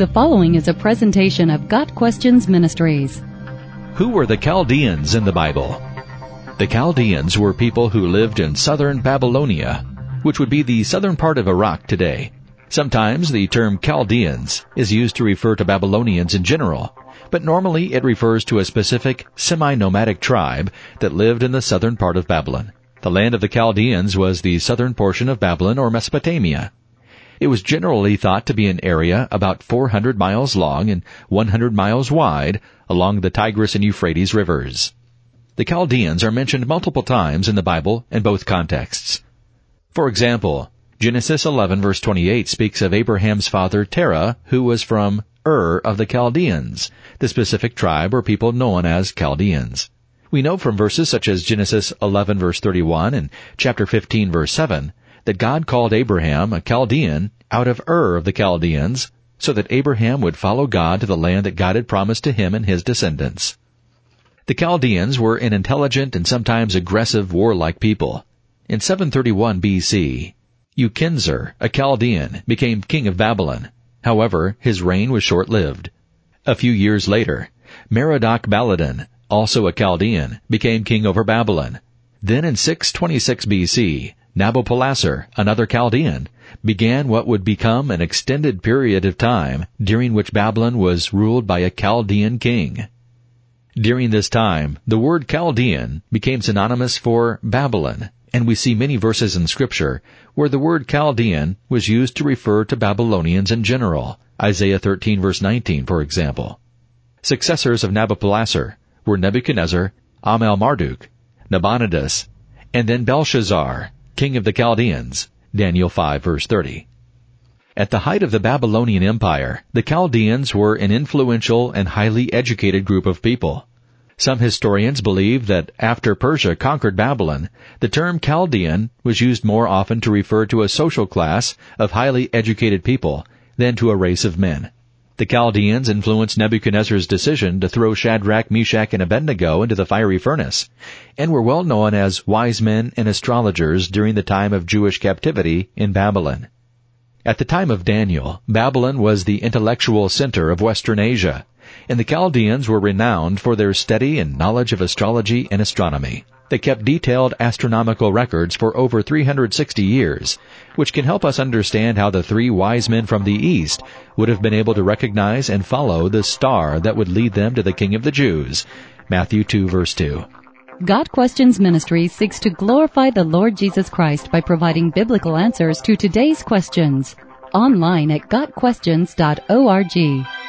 The following is a presentation of Got Questions Ministries. Who were the Chaldeans in the Bible? The Chaldeans were people who lived in southern Babylonia, which would be the southern part of Iraq today. Sometimes the term Chaldeans is used to refer to Babylonians in general, but normally it refers to a specific semi-nomadic tribe that lived in the southern part of Babylon. The land of the Chaldeans was the southern portion of Babylon or Mesopotamia. It was generally thought to be an area about 400 miles long and 100 miles wide along the Tigris and Euphrates rivers. The Chaldeans are mentioned multiple times in the Bible in both contexts. For example, Genesis 11 verse 28 speaks of Abraham's father Terah, who was from Ur of the Chaldeans, the specific tribe or people known as Chaldeans. We know from verses such as Genesis 11 verse 31 and chapter 15 verse 7 that God called Abraham a Chaldean out of Ur of the Chaldeans so that Abraham would follow God to the land that God had promised to him and his descendants. The Chaldeans were an intelligent and sometimes aggressive warlike people. In 731 BC, Ukinzer, a Chaldean, became king of Babylon. However, his reign was short-lived. A few years later, Merodach Baladan, also a Chaldean, became king over Babylon. Then in 626 BC, Nabopolassar, another Chaldean, began what would become an extended period of time during which Babylon was ruled by a Chaldean king. During this time, the word Chaldean became synonymous for Babylon, and we see many verses in scripture where the word Chaldean was used to refer to Babylonians in general. Isaiah 13 verse 19, for example. Successors of Nabopolassar were Nebuchadnezzar, Amel Marduk, Nabonidus, and then Belshazzar, king of the Chaldeans, Daniel 5 verse 30. At the height of the Babylonian Empire, the Chaldeans were an influential and highly educated group of people. Some historians believe that after Persia conquered Babylon, the term Chaldean was used more often to refer to a social class of highly educated people than to a race of men. The Chaldeans influenced Nebuchadnezzar's decision to throw Shadrach, Meshach, and Abednego into the fiery furnace, and were well known as wise men and astrologers during the time of Jewish captivity in Babylon. At the time of Daniel, Babylon was the intellectual center of Western Asia, and the Chaldeans were renowned for their study and knowledge of astrology and astronomy. They kept detailed astronomical records for over 360 years, which can help us understand how the three wise men from the east would have been able to recognize and follow the star that would lead them to the King of the Jews. Matthew 2 verse 2. Got Questions Ministry seeks to glorify the Lord Jesus Christ by providing biblical answers to today's questions. Online at GotQuestions.org.